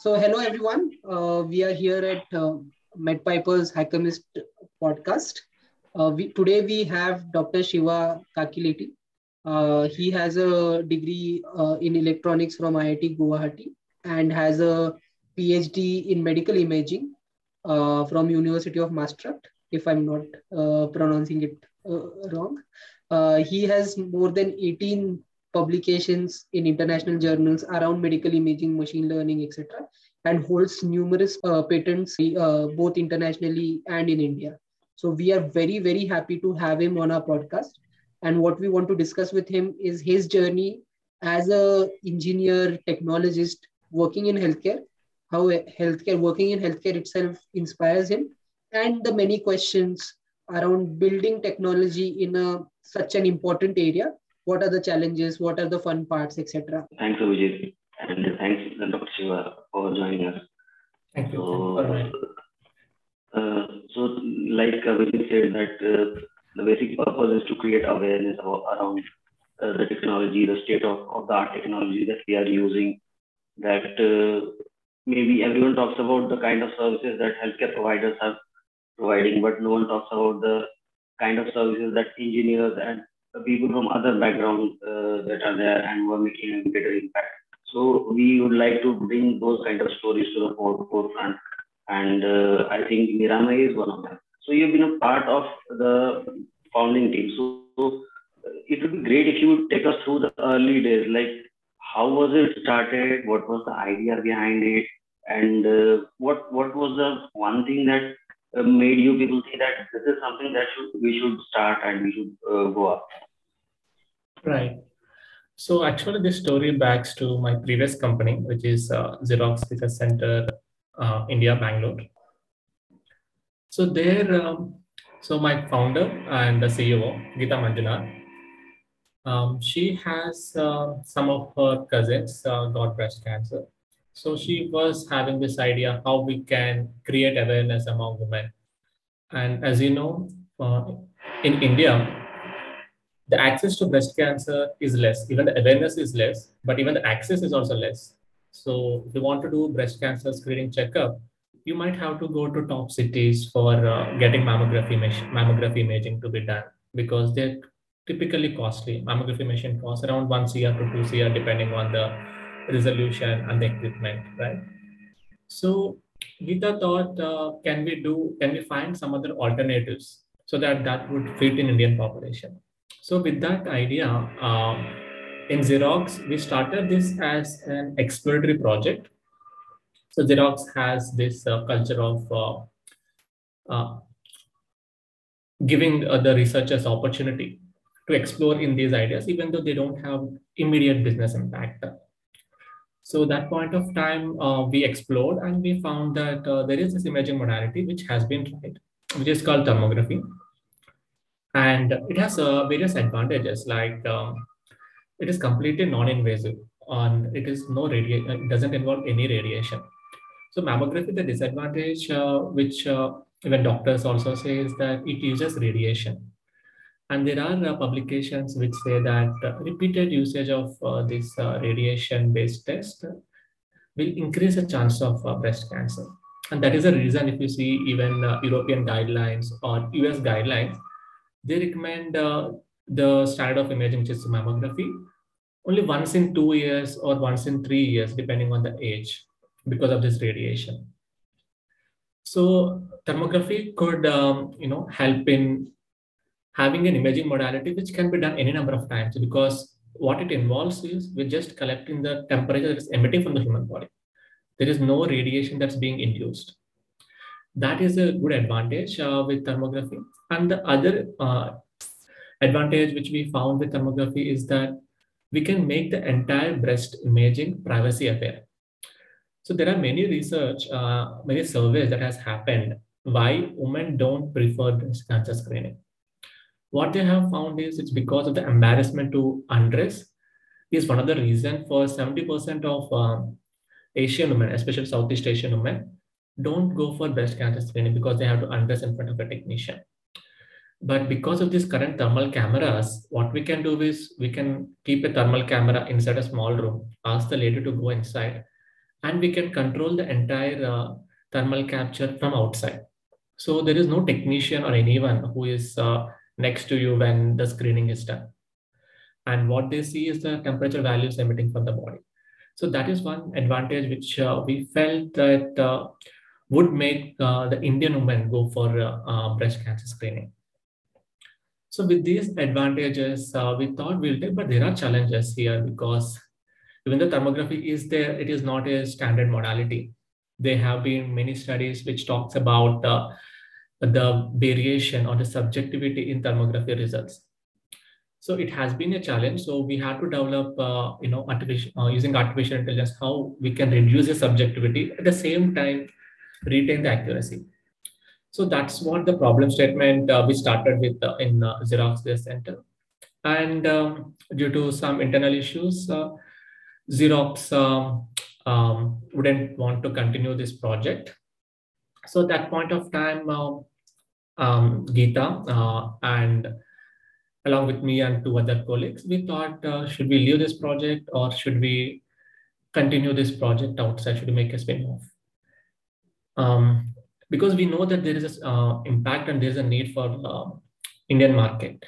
So, hello everyone. Uh, we are here at uh, MedPiper's Hackemist podcast. Uh, we, today we have Dr. Siva Kakileti. Uh, he has a degree uh, in electronics from IIT Guwahati and has a PhD in medical imaging uh, from University of Maastricht, if I'm not uh, pronouncing it wrong. He has more than 18 publications in international journals around medical imaging, machine learning, etc., and holds numerous uh, patents uh, both internationally and in India. So we are very, very happy to have him on our podcast. And what we want to discuss with him is his journey as a engineer, technologist working in healthcare, how healthcare working in healthcare itself inspires him, and the many questions around building technology in a such an important area what are the challenges what are the fun parts etc Thanks, Vijay. And thanks, Dr. Siva, for joining us. Thank you. So, uh, so like uh, Vijay said, that uh, the basic purpose is to create awareness about, around uh, the technology, the state of, of the art technology that we are using. That uh, maybe everyone talks about the kind of services that healthcare providers are providing, but no one talks about the kind of services that engineers and the people from other backgrounds uh, that are there and who are making a greater impact. So we would like to bring those kind of stories to the forefront, and uh, I think Niramai is one of them. So you've been a part of the founding team. So, so it would be great if you would take us through the early days, like how was it started, what was the idea behind it, and uh, what what was the one thing that uh, made you people say that this is something that should we should start and we should uh, go up. Right. So actually, this story backs to my previous company, which is uh, Xerox Research Center, uh, India, Bangalore. So there, um, so my founder and the CEO, Geetha Manjunath, um, she has uh, some of her cousins uh, got breast cancer. So she was having this idea how we can create awareness among women. And as you know, uh, in India, the access to breast cancer is less. Even the awareness is less, but even the access is also less. So if you want to do breast cancer screening checkup, you might have to go to top cities for uh, getting mammography mammography imaging to be done because they're typically costly. Mammography machine costs around one CR to two CR depending on the resolution and the equipment, right? So Geetha thought, uh, can we do, can we find some other alternatives so that that would fit in Indian population? So with that idea, uh, in Xerox, we started this as an exploratory project. So Xerox has this uh, culture of uh, uh giving uh, the researchers opportunity to explore in these ideas, even though they don't have immediate business impact. So that point of time, uh, we explored and we found that there is this imaging modality which has been tried, which is called thermography and it has uh, various advantages like um, it is completely non-invasive and it is no radiation it doesn't involve any radiation. So mammography the disadvantage uh, which uh, even doctors also say is that it uses radiation. And there are uh, publications which say that uh, repeated usage of uh, this radiation based test will increase the chance of breast cancer. And that is the reason if you see even european guidelines or us guidelines they recommend uh, the standard of imaging, which is mammography, only once in two years or once in three years, depending on the age, because of this radiation. So thermography could, um, you know, help in having an imaging modality which can be done any number of times because what it involves is we're just collecting the temperature that is emitting from the human body. There is no radiation that's being induced. That is a good advantage uh, with thermography. And the other uh, advantage which we found with thermography is that we can make the entire breast imaging privacy aware. So there are many research, uh, many surveys that has happened why women don't prefer breast cancer screening. What they have found is it's because of the embarrassment to undress is one of the reason for 70% of um, Asian women, especially Southeast Asian women, don't go for breast cancer screening because they have to undress in front of a technician. But because of these current thermal cameras, what we can do is we can keep a thermal camera inside a small room, ask the lady to go inside, and we can control the entire uh, thermal capture from outside. So there is no technician or anyone who is uh, next to you when the screening is done. And what they see is the temperature values emitting from the body. So that is one advantage which uh, we felt that uh, would make uh, the Indian women go for uh, breast cancer screening. So with these advantages, we thought we'll take, but there are challenges here because even the thermography is there, it is not a standard modality. There have been many studies which talks about uh, the variation or the subjectivity in thermography results. So it has been a challenge. So we had to develop, uh, you know, artificial uh, using artificial intelligence, how we can reduce the subjectivity at the same time retain the accuracy. So that's what the problem statement uh, we started with uh, in uh, Xerox Center. And um, due to some internal issues, uh, Xerox um, um, wouldn't want to continue this project. So at that point of time, uh, um, Geetha uh, and along with me and two other colleagues, we thought, should we leave this project or should we continue this project outside? Should we make a spin-off? Um, because we know that there is an uh, impact and there's a need for uh, Indian market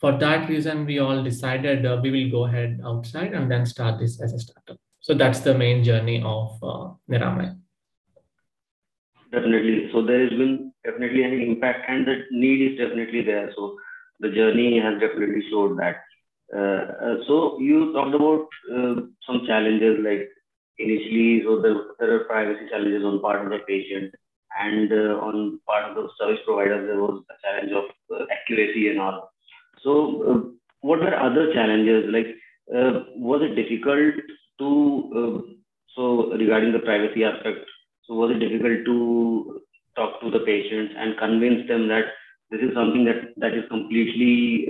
for that reason, we all decided uh, we will go ahead outside and then start this as a startup. So that's the main journey of uh. Definitely. So there has been definitely an impact and the need is definitely there. So the journey has definitely showed that. Uh, uh, so you talked about uh, some challenges like initially, so there, there are privacy challenges on part of the patient and uh, on part of the service provider, there was a challenge of uh, accuracy and all. So, uh, what were other challenges? Like, uh, was it difficult to uh, so regarding the privacy aspect? So, was it difficult to talk to the patients and convince them that this is something that that is completely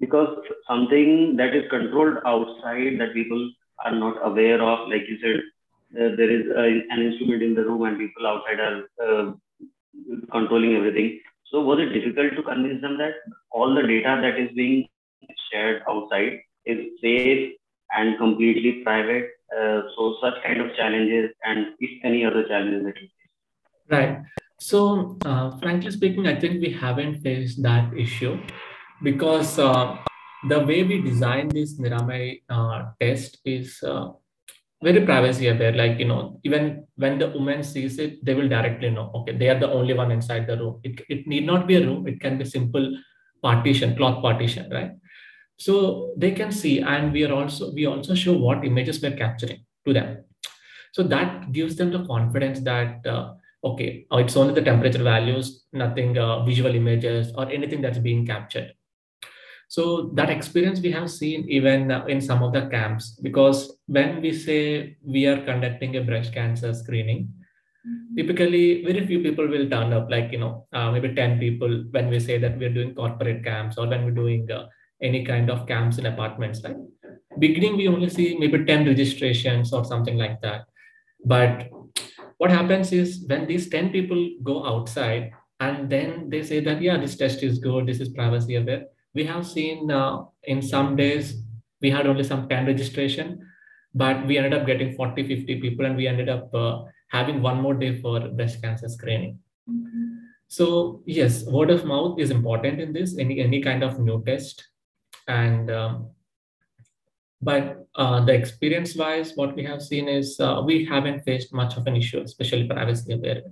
because something that is controlled outside that people are not aware of like you said uh, there is a, an instrument in the room and people outside are uh, controlling everything so was it difficult to convince them that all the data that is being shared outside is safe and completely private? Uh, so such kind of challenges and if any other challenges that you face. Right. So uh, frankly speaking, I think we haven't faced that issue because uh, the way we design this Niramai uh, test is uh, very privacy aware. Like you know even when the woman sees it they will directly know okay they are the only one inside the room. It, it need not be a room. It can be simple partition cloth partition right? So they can see and we are also we also show what images we're capturing to them. So that gives them the confidence that uh, okay oh, it's only the temperature values nothing uh, visual images or anything that's being captured so that experience we have seen even in some of the camps, because when we say we are conducting a breast cancer screening, mm-hmm. typically very few people will turn up, like, you know, uh, maybe 10 people when we say that we're doing corporate camps or when we're doing uh, any kind of camps in apartments, right? Beginning, we only see maybe 10 registrations or something like that. But what happens is when these 10 people go outside and then they say that, yeah, this test is good, this is privacy aware, we have seen uh, in some days we had only some 10 registration but we ended up getting 40 50 people and we ended up uh, having one more day for breast cancer screening. Mm-hmm. so yes word of mouth is important in this any any kind of new test. And um, but uh, the experience wise what we have seen is uh, we haven't faced much of an issue especially privacy aware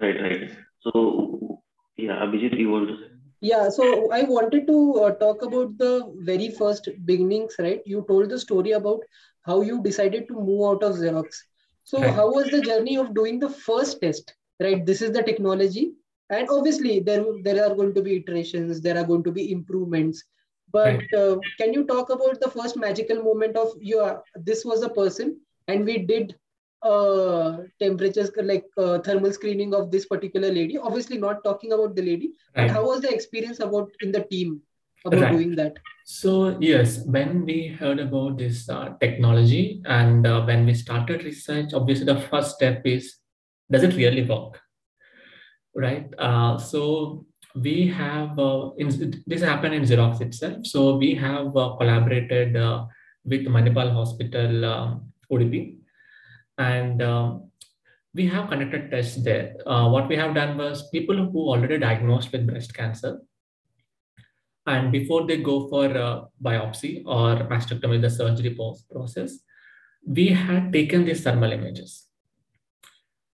right right. So yeah, Abhijit, you want to say? Yeah, so I wanted to uh, talk about the very first beginnings, right? You told the story about how you decided to move out of Xerox. So, right. how was the journey of doing the first test, right? This is the technology, and obviously there there are going to be iterations, there are going to be improvements. But right. uh, can you talk about the first magical moment of your? This was a person, and we did uh, temperatures like uh, thermal screening of this particular lady obviously not talking about the lady right. but how was the experience about in the team about right. doing that so yes when we heard about this uh, technology and uh, when we started research obviously the first step is does it really work right uh, so we have uh, in, this happened in xerox itself so we have collaborated with Manipal Hospital, um, Udupi. And um, we have conducted tests there. Uh, what we have done was people who already diagnosed with breast cancer, and before they go for biopsy or mastectomy, the surgery process, we had taken these thermal images.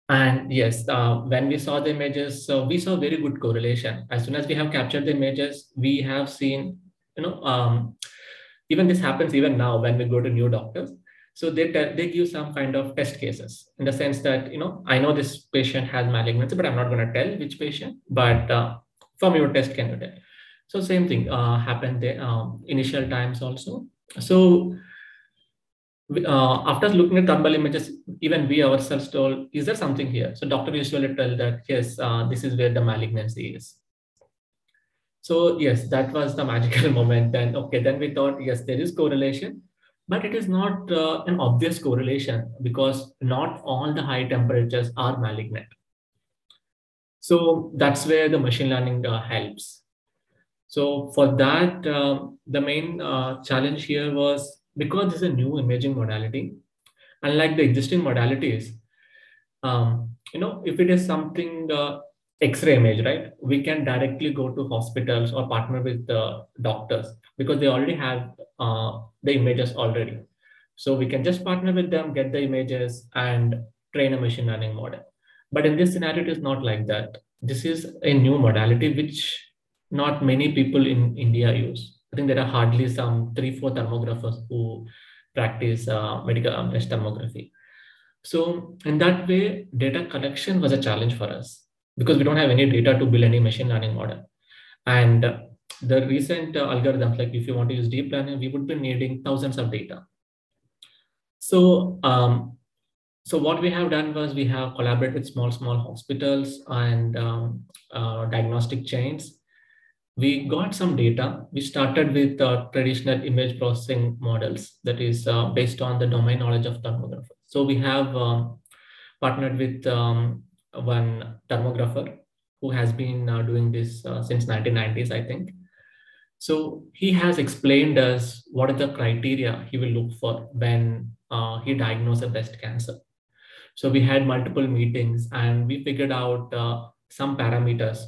And yes, uh, when we saw the images, so we saw very good correlation. As soon as we have captured the images, we have seen, you know, um, even this happens even now when we go to new doctors. So they, they give some kind of test cases in the sense that, you know, I know this patient has malignancy, but I'm not going to tell which patient, but uh, from your test, can you tell? So same thing uh, happened there um, initial times also. So uh, after looking at thermal images, even we ourselves told, is there something here? So doctor usually tell that, yes, uh, this is where the malignancy is. So yes, that was the magical moment. Then, okay, then we thought, yes, there is correlation, but it is not uh, an obvious correlation because not all the high temperatures are malignant. So that's where the machine learning uh, helps. So for that, uh, the main uh, challenge here was because this is a new imaging modality, unlike the existing modalities, um, you know, if it is something uh, X-ray image, right, we can directly go to hospitals or partner with the doctors because they already have uh, the images already. So we can just partner with them, get the images, and train a machine learning model. But in this scenario, it is not like that. This is a new modality which not many people in India use. I think there are hardly some three, four thermographers who practice uh, medical um, thermography. So in that way, data collection was a challenge for us because we don't have any data to build any machine learning model. And uh, the recent uh, algorithms, like if you want to use deep learning, we would be needing thousands of data. So, um, so what we have done was we have collaborated with small, small hospitals and um, uh, diagnostic chains we got some data. We started with uh, traditional image processing models that is uh, based on the domain knowledge of thermographer. So we have um, partnered with um, one thermographer who has been uh, doing this uh, since 1990s, I think. So he has explained us what are the criteria he will look for when uh, he diagnosed a breast cancer. So we had multiple meetings and we figured out uh, some parameters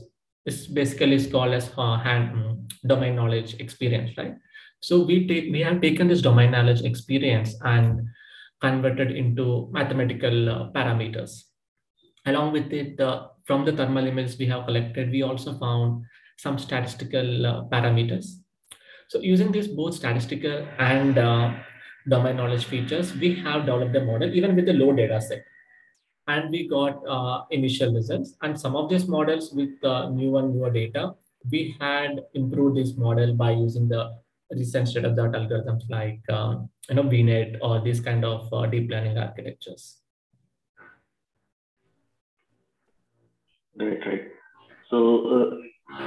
is basically is called as uh, hand, um, domain knowledge experience, right? So we take we have taken this domain knowledge experience and converted into mathematical uh, parameters. Along with it, uh, from the thermal images we have collected, we also found some statistical uh, parameters. So using these both statistical and uh, domain knowledge features, we have developed a model even with a low data set and we got uh, initial results. And some of these models with uh, new and newer data, we had improved this model by using the recent state-of-the-art algorithms like um, you know VNet or these kind of uh, deep learning architectures. Right, right. So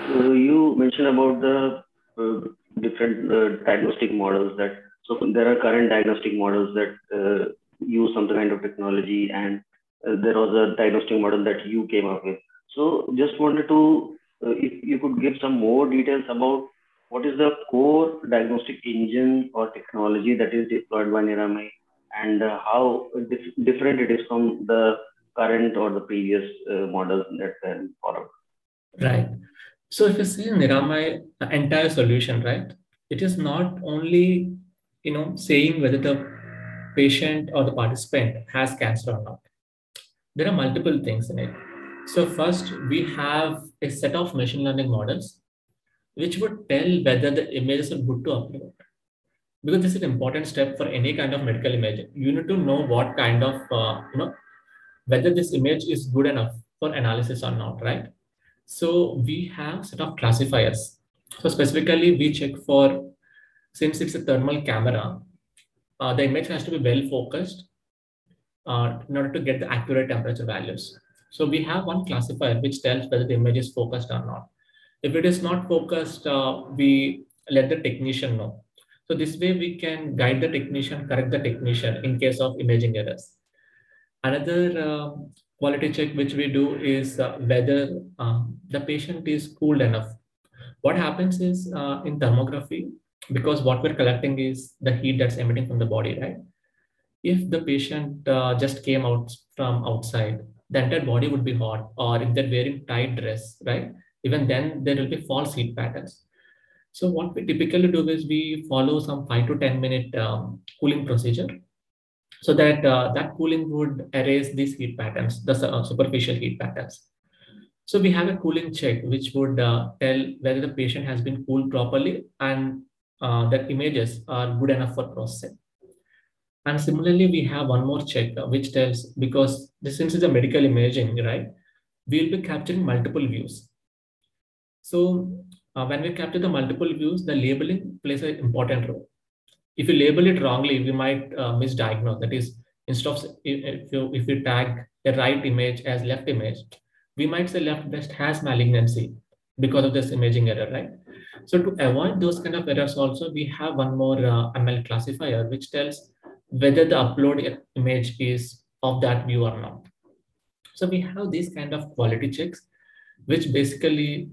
uh, you mentioned about the uh, different uh, diagnostic models that so there are current diagnostic models that use some kind of technology and uh, there was a diagnostic model that you came up with. So just wanted to, uh, if you could give some more details about what is the core diagnostic engine or technology that is deployed by Niramai and uh, how dif- different it is from the current or the previous uh, models that were followed. Right. So if you see Niramai entire solution, right, it is not only you know saying whether the patient or the participant has cancer or not there are multiple things in it. So first, we have a set of machine learning models which would tell whether the images are good to upload. Because this is an important step for any kind of medical imaging. You need to know what kind of, uh, you know, whether this image is good enough for analysis or not, right? So we have set of classifiers. So specifically, we check for, since it's a thermal camera, uh, the image has to be well focused uh, in order to get the accurate temperature values. So we have one classifier which tells whether the image is focused or not. If it is not focused, uh, we let the technician know. So this way we can guide the technician, correct the technician in case of imaging errors. Another uh, quality check which we do is uh, whether uh, the patient is cooled enough. What happens is uh, in thermography, because what we're collecting is the heat that's emitting from the body, right? If the patient uh, just came out from outside, the entire body would be hot, or if they're wearing tight dress, right? Even then, there will be false heat patterns. So what we typically do is we follow some five to 10 minute um, cooling procedure so that uh, that cooling would erase these heat patterns, the uh, superficial heat patterns. So we have a cooling check, which would uh, tell whether the patient has been cooled properly and uh, that images are good enough for processing. And similarly, we have one more check, uh, which tells, because this since it's a medical imaging, right, we'll be capturing multiple views. So uh, when we capture the multiple views, the labeling plays an important role. If you label it wrongly, we might uh, misdiagnose. That is, instead of if you if you tag a right image as left image, we might say left breast has malignancy because of this imaging error, right? So to avoid those kind of errors also, we have one more uh, ML classifier, which tells whether the upload image is of that view or not. So we have these kind of quality checks, which basically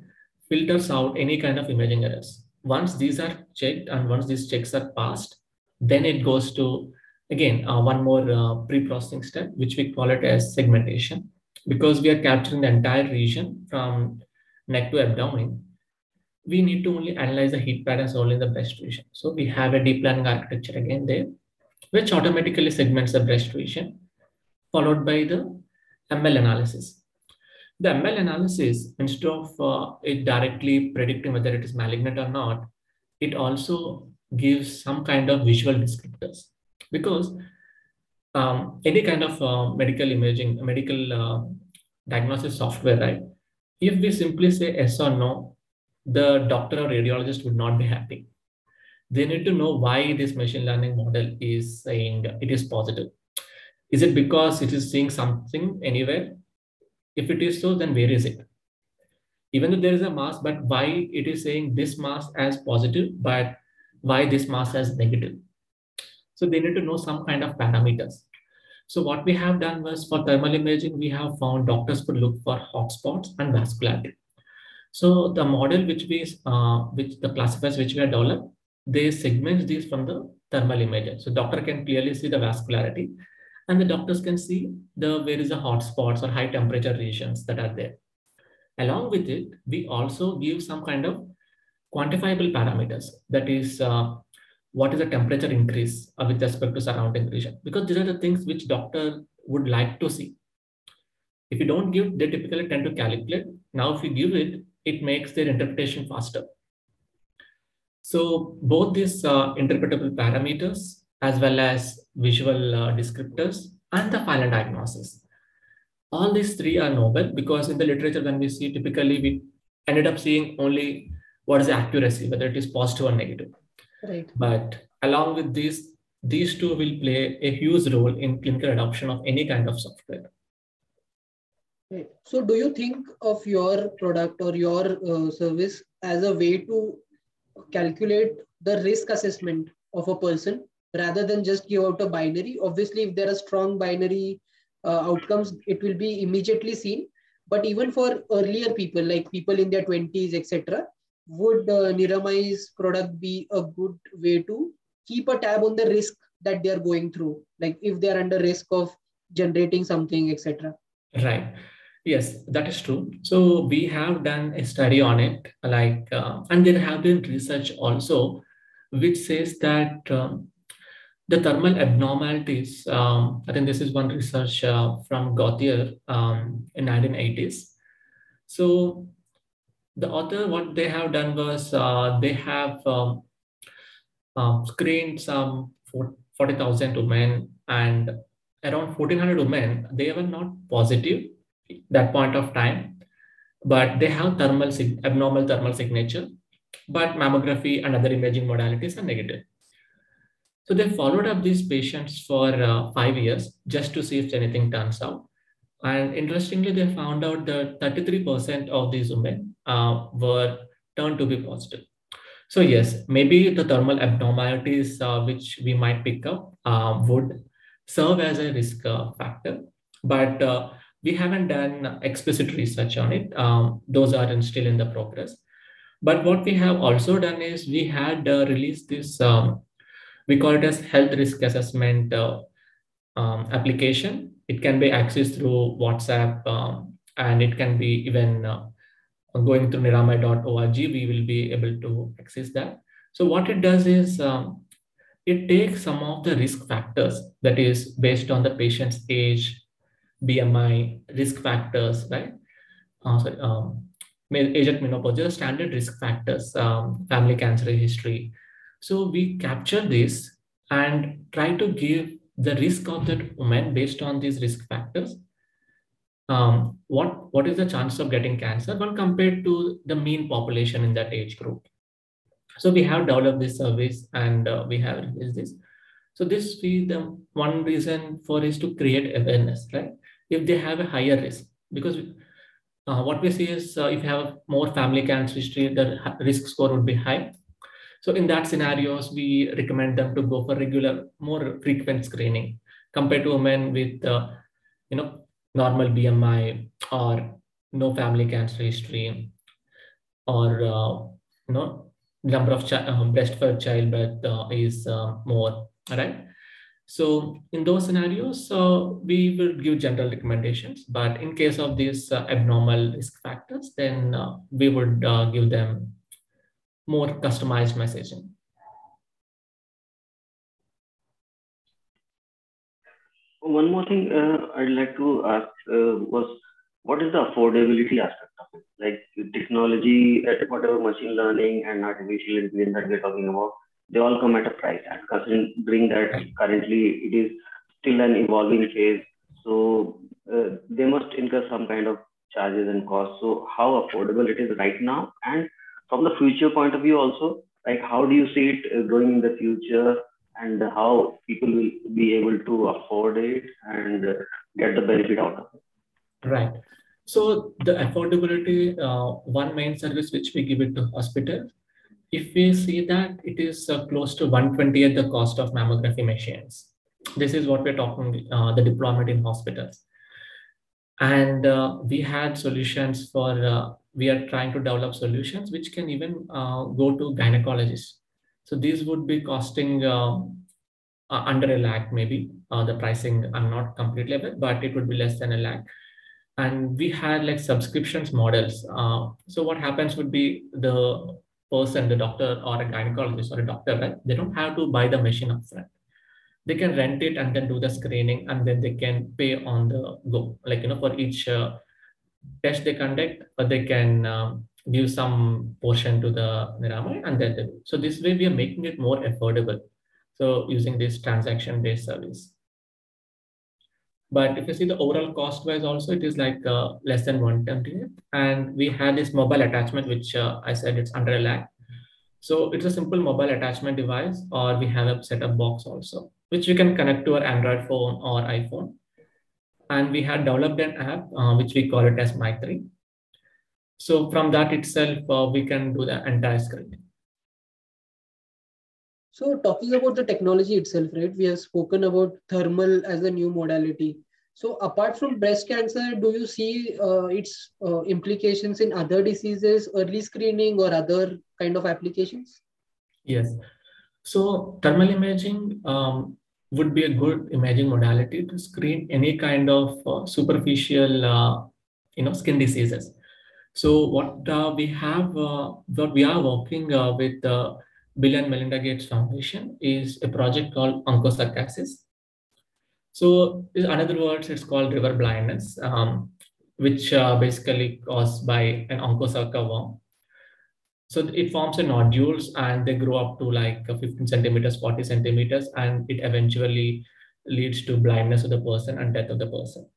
filters out any kind of imaging errors. Once these are checked and once these checks are passed, then it goes to, again, uh, one more uh, pre-processing step, which we call it as segmentation. Because we are capturing the entire region from neck to abdomen, we need to only analyze the heat patterns only in the breast region. So we have a deep learning architecture again there, which automatically segments the breast region, followed by the ML analysis. The ML analysis, instead of uh, it directly predicting whether it is malignant or not, it also gives some kind of visual descriptors because um, any kind of uh, medical imaging, medical uh, diagnosis software, right? If we simply say yes or no, the doctor or radiologist would not be happy. They need to know why this machine learning model is saying it is positive. Is it because it is seeing something anywhere? If it is so, then where is it? Even though there is a mass, but why it is saying this mass as positive, but why this mass as negative? So they need to know some kind of parameters. So what we have done was for thermal imaging, we have found doctors could look for hotspots and vascularity. So the model which we, uh, which the classifiers which we have developed, they segment these from the thermal imaging. So doctor can clearly see the vascularity and the doctors can see the where is the hotspots or high temperature regions that are there. Along with it, we also give some kind of quantifiable parameters. That is, uh, what is the temperature increase uh, with respect to surrounding region? Because these are the things which doctor would like to see. If you don't give, they typically tend to calculate. Now, if you give it, it makes their interpretation faster. So both these uh, interpretable parameters as well as visual uh, descriptors and the final diagnosis. All these three are novel because in the literature, when we see typically we ended up seeing only what is the accuracy, whether it is positive or negative. Right. But along with these, these two will play a huge role in clinical adoption of any kind of software. Right. So, do you think of your product or your uh, service as a way to calculate the risk assessment of a person rather than just give out a binary? Obviously, if there are strong binary outcomes, it will be immediately seen. But even for earlier people, like people in their 20s, etc., would uh, product be a good way to keep a tab on the risk that they are going through? Like if they are under risk of generating something, etc. Right. Yes, that is true. So we have done a study on it, like, uh, and there have been research also, which says that um, the thermal abnormalities. Um, I think this is one research uh, from Gautherie um, in 1980s. So the author, what they have done was uh, they have um, um screened some 40,000 women and around 1,400 women, they were not positive that point of time, but they have thermal abnormal thermal signature, but mammography and other imaging modalities are negative. So they followed up these patients for uh, five years just to see if anything turns out. And interestingly, they found out that 33% of these women uh, were turned to be positive. So yes, maybe the thermal abnormalities uh, which we might pick up uh, would serve as a risk uh, factor, but uh, we haven't done explicit research on it. Um, those are still in the progress. But what we have also done is we had released this, um, we call it as health risk assessment uh, um, application. It can be accessed through WhatsApp um, and it can be even uh, going through niramai.org, we will be able to access that. So what it does is um, it takes some of the risk factors that is based on the patient's age, BMI, risk factors, right? Uh, sorry, um, age at menopause, just standard risk factors, um, family cancer history. So we capture this and try to give the risk of that woman based on these risk factors. Um, what what is the chance of getting cancer when compared to the mean population in that age group? So we have developed this service and uh, we have released this. So this is the one reason for is to create awareness right? If they have a higher risk because uh, what we see is uh, if you have more family cancer history the risk score would be high so in that scenarios we recommend them to go for regular more frequent screening compared to women with uh, you know normal BMI or no family cancer history or uh, you know number of chi- uh, breast for childbirth uh, is uh, more right? So in those scenarios uh, we will give general recommendations but in case of these uh, abnormal risk factors then uh, we would uh, give them more customized messaging One more thing uh, I'd like to ask uh, was what is the affordability aspect of it? Like technology, uh, whatever machine learning and artificial intelligence that we're talking about, they all come at a price. And considering that currently it is still an evolving phase, so uh, they must incur some kind of charges and costs. So how affordable it is right now, and from the future point of view also, like how do you see it uh, growing in the future? and how people will be able to afford it and get the benefit out of it. Right. So the affordability, uh, one main service which we give it to hospital, if we see that it is uh, close to 120 at the cost of mammography machines. This is what we're talking, uh, the deployment in hospitals. And uh, we had solutions for, uh, we are trying to develop solutions which can even uh, go to gynecologists so these would be costing um, uh, under a lakh, maybe. Uh, the pricing, I'm not completely aware, but it would be less than a lakh. And we had like subscriptions models. Uh, so what happens would be the person, the doctor or a gynecologist or a doctor, right? They don't have to buy the machine upfront. They can rent it and then do the screening and then they can pay on the go. Like, you know, for each uh, test they conduct, but they can um, give some portion to the Niramai and then they So this way we are making it more affordable. So using this transaction based service. But if you see the overall cost wise also, it is like uh, less than 120. And we had this mobile attachment, which uh, I said it's under a lakh. So it's a simple mobile attachment device, or we have a setup box also, which you can connect to our Android phone or iPhone. And we had developed an app, uh, which we call it as My3 so from that itself, uh, we can do the entire script. So talking about the technology itself, right? We have spoken about thermal as a new modality. So apart from breast cancer, do you see uh, its uh, implications in other diseases, early screening or other kind of applications? Yes. So thermal imaging um, would be a good imaging modality to screen any kind of uh, superficial, uh, you know, skin diseases. So what uh, we have, uh, what we are working uh, with the Bill and Melinda Gates Foundation is a project called onchocerciasis. So in other words, it's called river blindness, um, which uh, basically caused by an onchocerca worm. So it forms a nodules and they grow up to like 15 centimeters, 40 centimeters, and it eventually leads to blindness of the person and death of the person.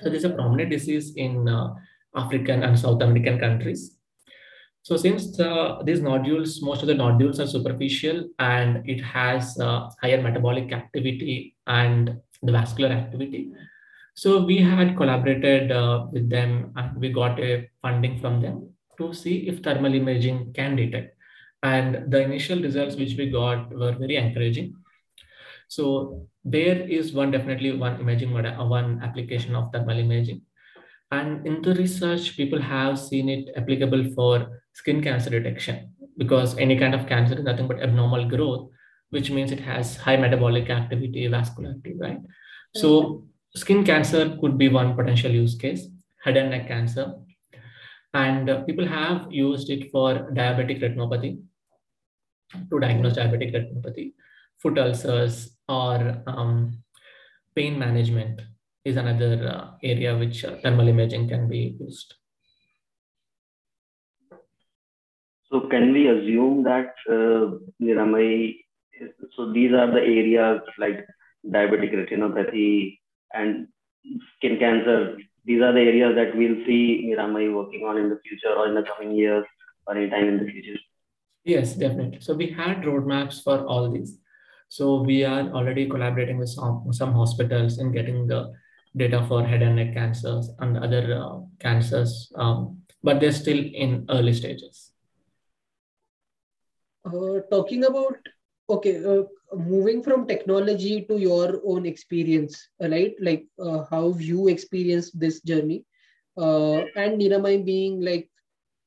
So there's a prominent disease in uh, African and South American countries. So since uh, these nodules, most of the nodules are superficial and it has uh, higher metabolic activity and the vascular activity. So we had collaborated uh, with them and we got a funding from them to see if thermal imaging can detect. And the initial results which we got were very encouraging. So there is one definitely one imaging uh, one application of thermal imaging And in the research, people have seen it applicable for skin cancer detection because any kind of cancer is nothing but abnormal growth, which means it has high metabolic activity, vascularity, right? So skin cancer could be one potential use case, head and neck cancer. And uh, people have used it for diabetic retinopathy, to diagnose diabetic retinopathy, foot ulcers, or um, pain management is another uh, area which uh, thermal imaging can be used. So can we assume that uh, Niramai, so these are the areas like diabetic retinopathy and skin cancer. These are the areas that we'll see Niramai working on in the future or in the coming years or any time in the future. Yes, definitely. So we had roadmaps for all these. So we are already collaborating with some, some hospitals and getting the data for head and neck cancers and other uh, cancers, um, but they're still in early stages. Uh, talking about okay, uh, moving from technology to your own experience, right? Like uh, how you experienced this journey, uh, and Niramai being like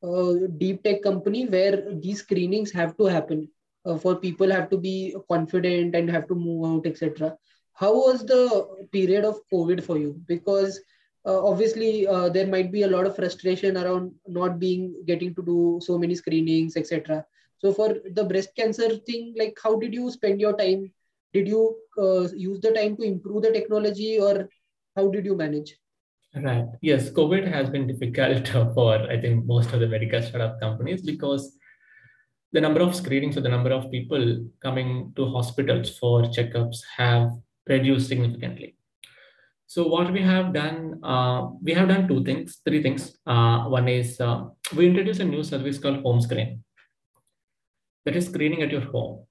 a deep tech company where these screenings have to happen uh, for people have to be confident and have to move out, etc. How was the period of COVID for you? Because uh, obviously uh, there might be a lot of frustration around not being getting to do so many screenings, etc so for the breast cancer thing like how did you spend your time? Did you uh, use the time to improve the technology or how did you manage? Right. Yes covid has been difficult for i think most of the medical startup companies because the number of screenings or the number of people coming to hospitals for checkups have reduced significantly. So what we have done, uh, we have done two things, three things. Uh, one is uh, we introduced a new service called Home Screen that is screening at your home.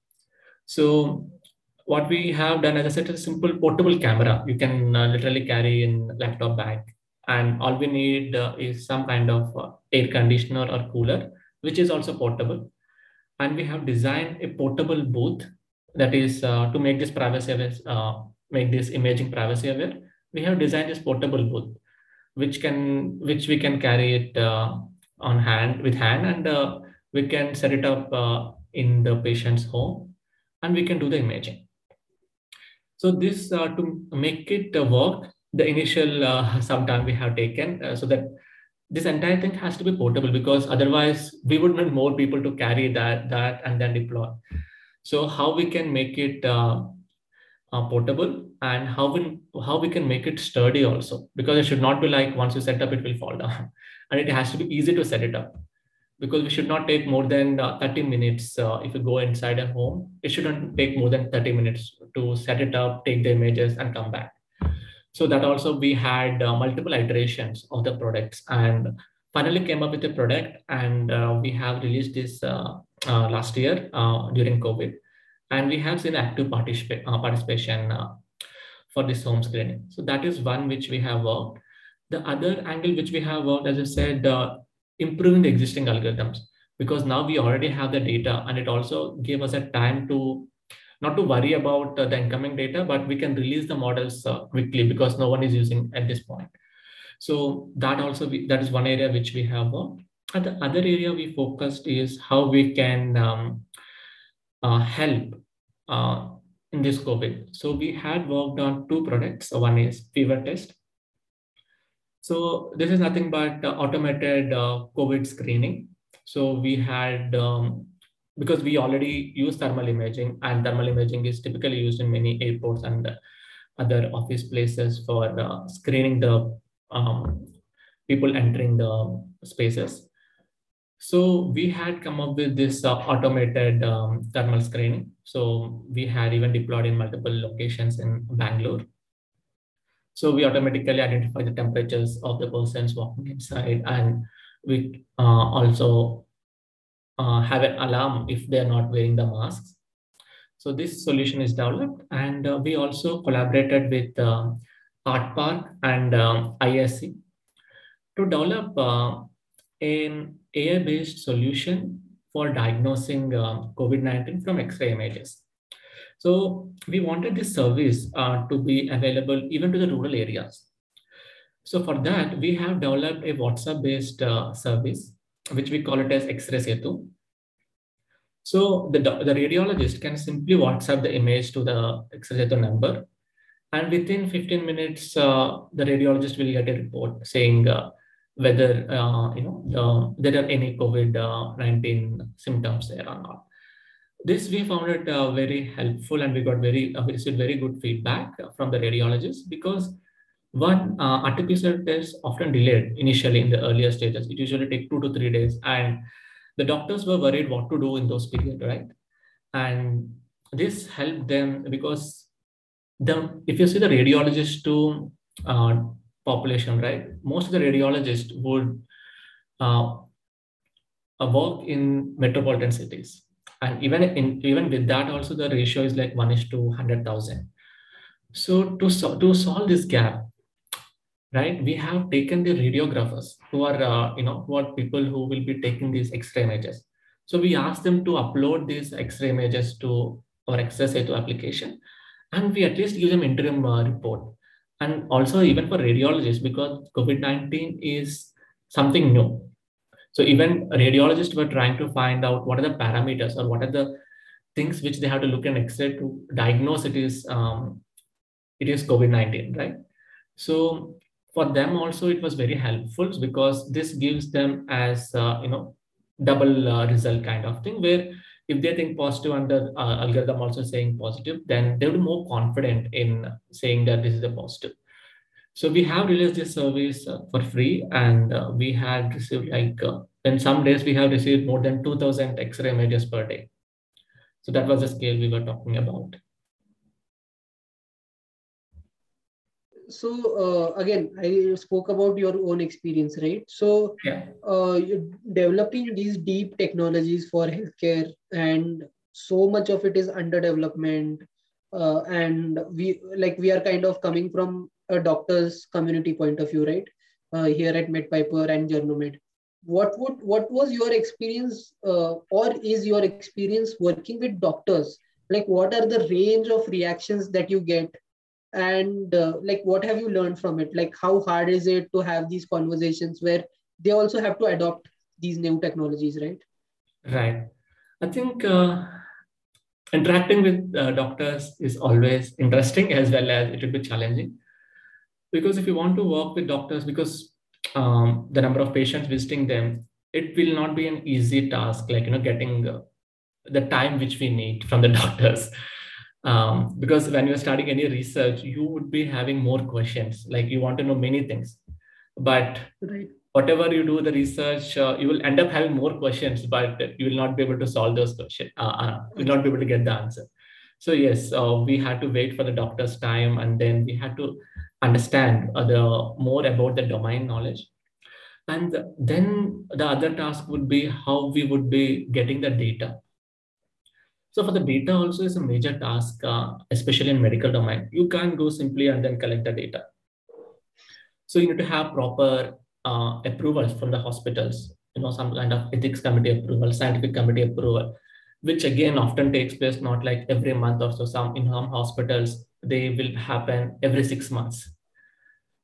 So what we have done, as I said, is a simple portable camera. You can uh, literally carry in laptop bag. And all we need uh, is some kind of uh, air conditioner or cooler, which is also portable. And we have designed a portable booth that is uh, to make this privacy aware, uh, make this imaging privacy aware. We have designed this portable booth, which can which we can carry it uh, on hand with hand, and we can set it up in the patient's home and we can do the imaging. So this uh, to make it uh, work, the initial uh, some time we have taken uh, so that this entire thing has to be portable because otherwise we would need more people to carry that that and then deploy. So how we can make it uh, uh, portable and how we how we can make it sturdy also because it should not be like once you set up it will fall down and it has to be easy to set it up because we should not take more than uh, 30 minutes uh, if you go inside a home it shouldn't take more than 30 minutes to set it up take the images and come back. So that also we had uh, multiple iterations of the products and finally came up with a product and uh, we have released this uh, uh, last year during covid. And we have seen active particip- participation for this home screening. So that is one which we have worked. The other angle which we have worked as i said improving the existing algorithms because now we already have the data and it also gave us a time to not to worry about uh, the incoming data but we can release the models uh, quickly because no one is using at this point. So that also we, that is one area which we have worked and the other area we focused is how we can um, uh, help uh, in this covid. So we had worked on two products. One is fever test so this is nothing but uh, automated uh, COVID screening. So we had, um, because we already use thermal imaging and thermal imaging is typically used in many airports and other office places for uh, screening the um, people entering the spaces. So we had come up with this uh, automated um, thermal screening. So we had even deployed in multiple locations in Bangalore. So we automatically identify the temperatures of the persons walking inside and we uh, also uh, have an alarm if they're not wearing the masks. So this solution is developed and uh, we also collaborated with uh, ArtPark and um, ISC to develop uh, an AI-based solution for diagnosing um, COVID-19 from X-ray images. So we wanted this service uh, to be available even to the rural areas. So for that, we have developed a WhatsApp-based uh, service, which we call it as X-ray Setu. So the, the radiologist can simply WhatsApp the image to the X-ray Setu number. And within 15 minutes, uh, the radiologist will get a report saying uh, whether uh, you know the, there are any COVID-19 symptoms there or not. This we found it uh, very helpful, and we got very uh, we received very good feedback from the radiologists because one uh, RT-PCR test often delayed initially in the earlier stages. It usually take two to three days, and the doctors were worried what to do in those periods, right? And this helped them because the if you see the radiologist to uh, population, right? Most of the radiologists would uh, uh work in metropolitan cities, and even in even with that, also the ratio is like one is to hundred thousand. So to so, to solve this gap, right we have taken the radiographers who are uh, you know who are people who will be taking these x-ray images. So we ask them to upload these x-ray images to our X-ray Setu application and we at least give them interim uh, report. And also even for radiologists because covid-19 is something new so even radiologists were trying to find out what are the parameters or what are the things which they have to look in x-ray to diagnose it is um, it is covid-19 right? So for them also it was very helpful because this gives them as uh, you know double uh, result kind of thing where if they think positive and the uh, algorithm also saying positive then they will be more confident in saying that this is a positive so we have released this service uh, for free and uh, we had received like uh, in some days we have received more than 2000 x-ray images per day. So that was the scale we were talking about. So uh, again i spoke about your own experience right? So yeah. uh, developing these deep technologies for healthcare and so much of it is under development uh, and we like we are kind of coming from a doctor's community point of view right? Uh, here at medpiper and Journomed what would what was your experience uh, or is your experience working with doctors? Like what are the range of reactions that you get? And uh, like what have you learned from it? Like how hard is it to have these conversations where they also have to adopt these new technologies right? Right. I think uh, interacting with uh, doctors is always interesting as well as it will be challenging because if you want to work with doctors because um, the number of patients visiting them it will not be an easy task like you know getting uh, the time which we need from the doctors. Um, because when you're starting any research you would be having more questions like you want to know many things. But right. whatever you do the research uh, you will end up having more questions but you will not be able to solve those questions uh, uh, you will not be able to get the answer. So yes uh, we had to wait for the doctor's time and then we had to understand the more about the domain knowledge and then the other task would be how we would be getting the data so for the data also is a major task, uh, especially in medical domain. You can't go simply and then collect the data. So you need to have proper uh, approvals from the hospitals, you know, some kind of ethics committee approval, scientific committee approval, which again often takes place not like every month or so. Some in home hospitals, they will happen every six months.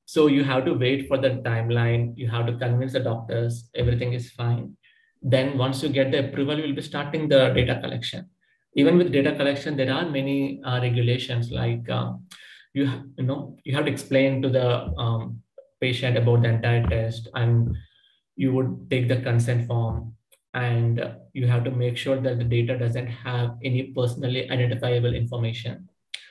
So you have to wait for the timeline. You have to convince the doctors everything is fine. Then once you get the approval, you will be starting the data collection even with data collection, there are many uh, regulations like um, you you know you have to explain to the um, patient about the entire test, and you would take the consent form, and you have to make sure that the data doesn't have any personally identifiable information.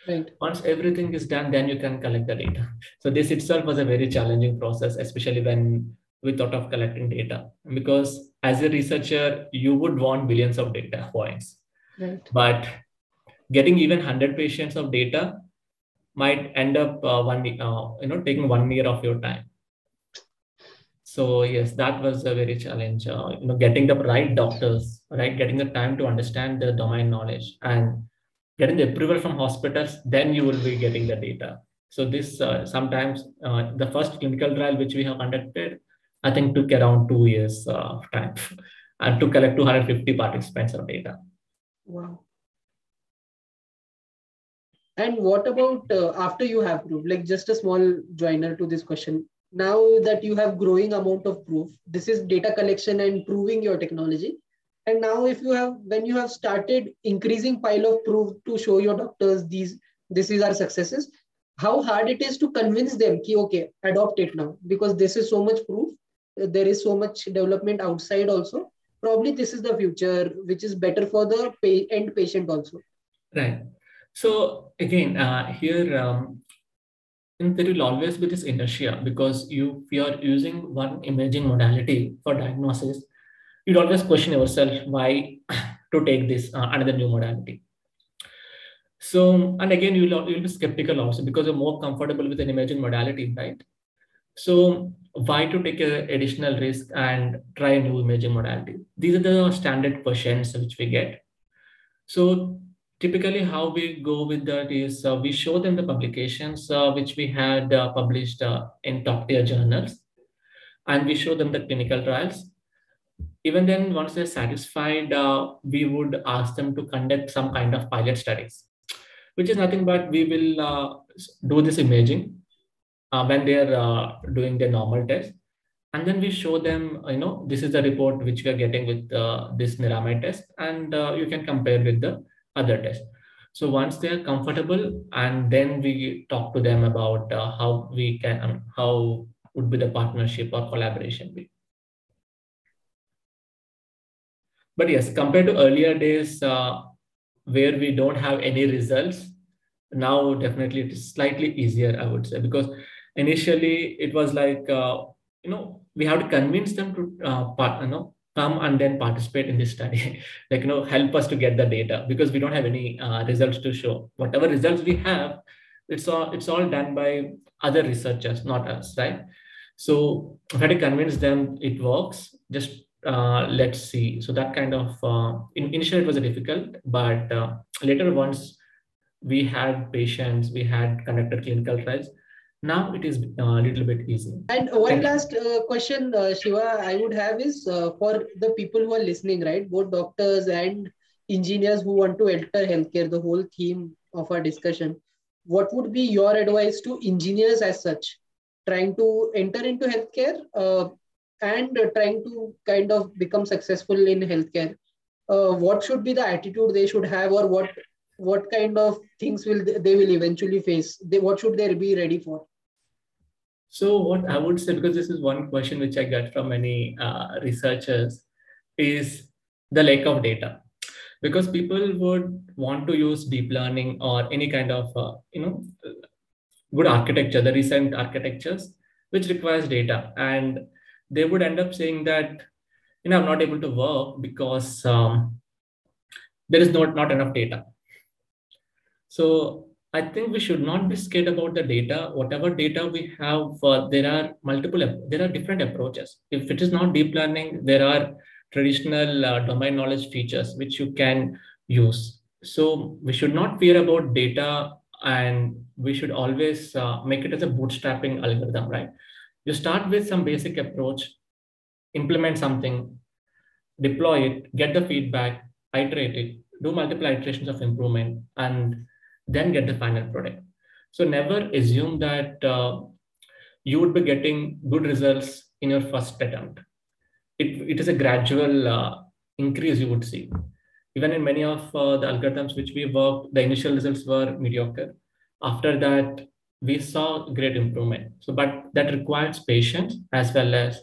Right. Once everything is done, then you can collect the data. So this itself was a very challenging process, especially when we thought of collecting data, because as a researcher, you would want billions of data points Right. But getting even 100 patients of data might end up uh, one, uh, you know, taking one year of your time. So yes, that was a very challenge. Uh, you know, getting the right doctors, right, getting the time to understand the domain knowledge and getting the approval from hospitals, then you will be getting the data. So this uh, sometimes uh, the first clinical trial which we have conducted, I think took around two years uh, of time and to collect 250 participants of data. Wow. And what about uh, after you have proof, like just a small joiner to this question, now that you have growing amount of proof this is data collection and proving your technology and now if you have when you have started increasing pile of proof to show your doctors these this is our successes how hard it is to convince them ki, okay adopt it now. Because this is so much proof. There is so much development outside also. Probably this is the future which is better for the pay, end patient also. Right. So again uh, here um, there will always be this inertia because you, if you are using one imaging modality for diagnosis, you'd always question yourself why to take this uh, another new modality. So, and again, you'll, you'll be skeptical also because you're more comfortable with an imaging modality, right? So, why to take an additional risk and try a new imaging modality? These are the standard questions which we get. So, typically how we go with that is uh, we show them the publications uh, which we had uh, published uh, in top tier journals and we show them the clinical trials even then once they're satisfied uh, we would ask them to conduct some kind of pilot studies which is nothing but we will uh, do this imaging when they're doing their normal test and then we show them you know this is the report which we are getting with this Niramai test and you can compare with the other test So once they are comfortable, and then we talk to them about uh, how we can, um, how would be the partnership or collaboration be. But yes, compared to earlier days uh, where we don't have any results, now definitely it is slightly easier, I would say, because initially it was like, uh, you know, we have to convince them to uh, part, you know, come and then participate in this study. Like you know help us to get the data. Because we don't have any uh, results to show. Whatever results we have it's all it's all done by other researchers not us right? So i had to convince them it works. Just uh, let's see so that kind of uh, in, initially it was difficult but uh, later once we had patients we had conducted clinical trials now it is uh, a little bit easy. And one last uh, question, uh, Siva, I would have is uh, for the people who are listening, right? Both doctors and engineers who want to enter healthcare, the whole theme of our discussion. What would be your advice to engineers as such, trying to enter into healthcare uh, and trying to kind of become successful in healthcare? Uh, what should be the attitude they should have, or what what kind of things will they, they will eventually face? They, what should they be ready for? So what I would say, because this is one question which I get from many uh, researchers, is the lack of data. Because people would want to use deep learning or any kind of, uh, you know, good architecture, the recent architectures, which requires data. And they would end up saying that, you know, I'm not able to work because um, there is not, not enough data. So I think we should not be scared about the data. Whatever data we have, uh, there are multiple, there are different approaches. If it is not deep learning, there are traditional uh, domain knowledge features which you can use. So we should not fear about data and we should always uh, make it as a bootstrapping algorithm, right? You start with some basic approach, implement something, deploy it, get the feedback, iterate it, do multiple iterations of improvement, and then get the final product. So never assume that uh, you would be getting good results in your first attempt. It, it is a gradual uh, increase you would see. Even in many of uh, the algorithms which we worked, the initial results were mediocre. After that, we saw great improvement. So, but that requires patience as well as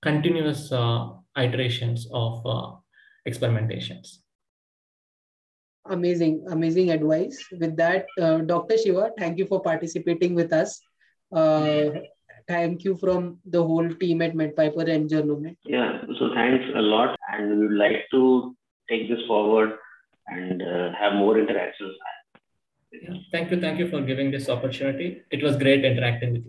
continuous uh, iterations of uh, experimentations. Amazing amazing advice. With that uh, dr Siva thank you for participating with us. Uh, thank you from the whole team at medpiper and Journomed. yeah so thanks a lot. And we would like to take this forward and uh, have more interactions. yeah, thank you thank you for giving this opportunity. It was great interacting with you